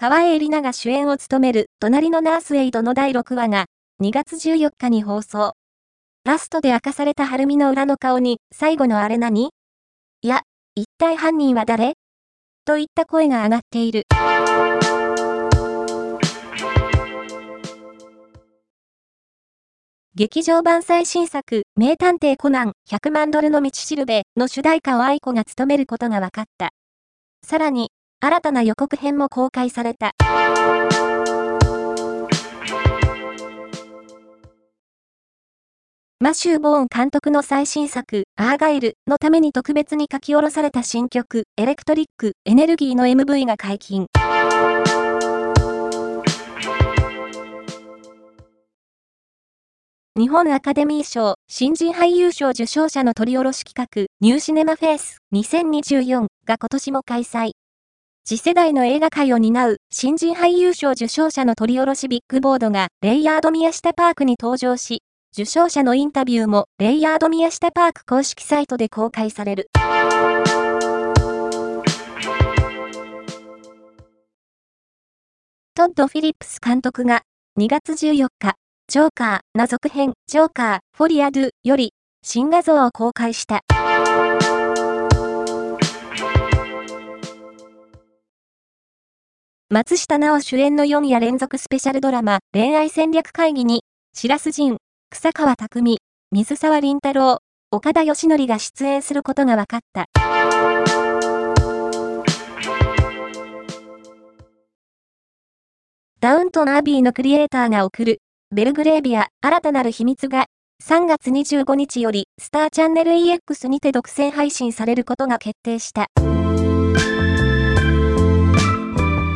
川栄里奈が主演を務める隣のナースエイドの第6話が2月14日に放送。ラストで明かされた晴美の裏の顔に最後のあれ何？いや、一体犯人は誰？といった声が上がっている。劇場版最新作、名探偵コナン100万ドルの道しるべの主題歌を愛子が務めることが分かった。さらに、新たな予告編も公開された。マシュー・ボーン監督の最新作、アーガイルのために特別に書き下ろされた新曲、エレクトリック・エネルギーの MV が解禁。日本アカデミー賞新人俳優賞受賞者の取り下ろし企画ニューシネマフェイス2024が今年も開催。次世代の映画界を担う新人俳優賞受賞者の取り下ろしビッグボードがレイヤード宮下パークに登場し、受賞者のインタビューもレイヤード宮下パーク公式サイトで公開される。トッド・フィリップス監督が2月14日、ジョーカーな続編ジョーカーフォリアドゥより新画像を公開した。松下奈緒主演の4夜連続スペシャルドラマ、恋愛戦略会議に、白洲仁、草川匠、水沢林太郎、岡田義則が出演することが分かった。ダウントンアビーのクリエイターが送る、ベルグレービア、新たなる秘密が、3月25日より、スターチャンネル EX にて独占配信されることが決定した。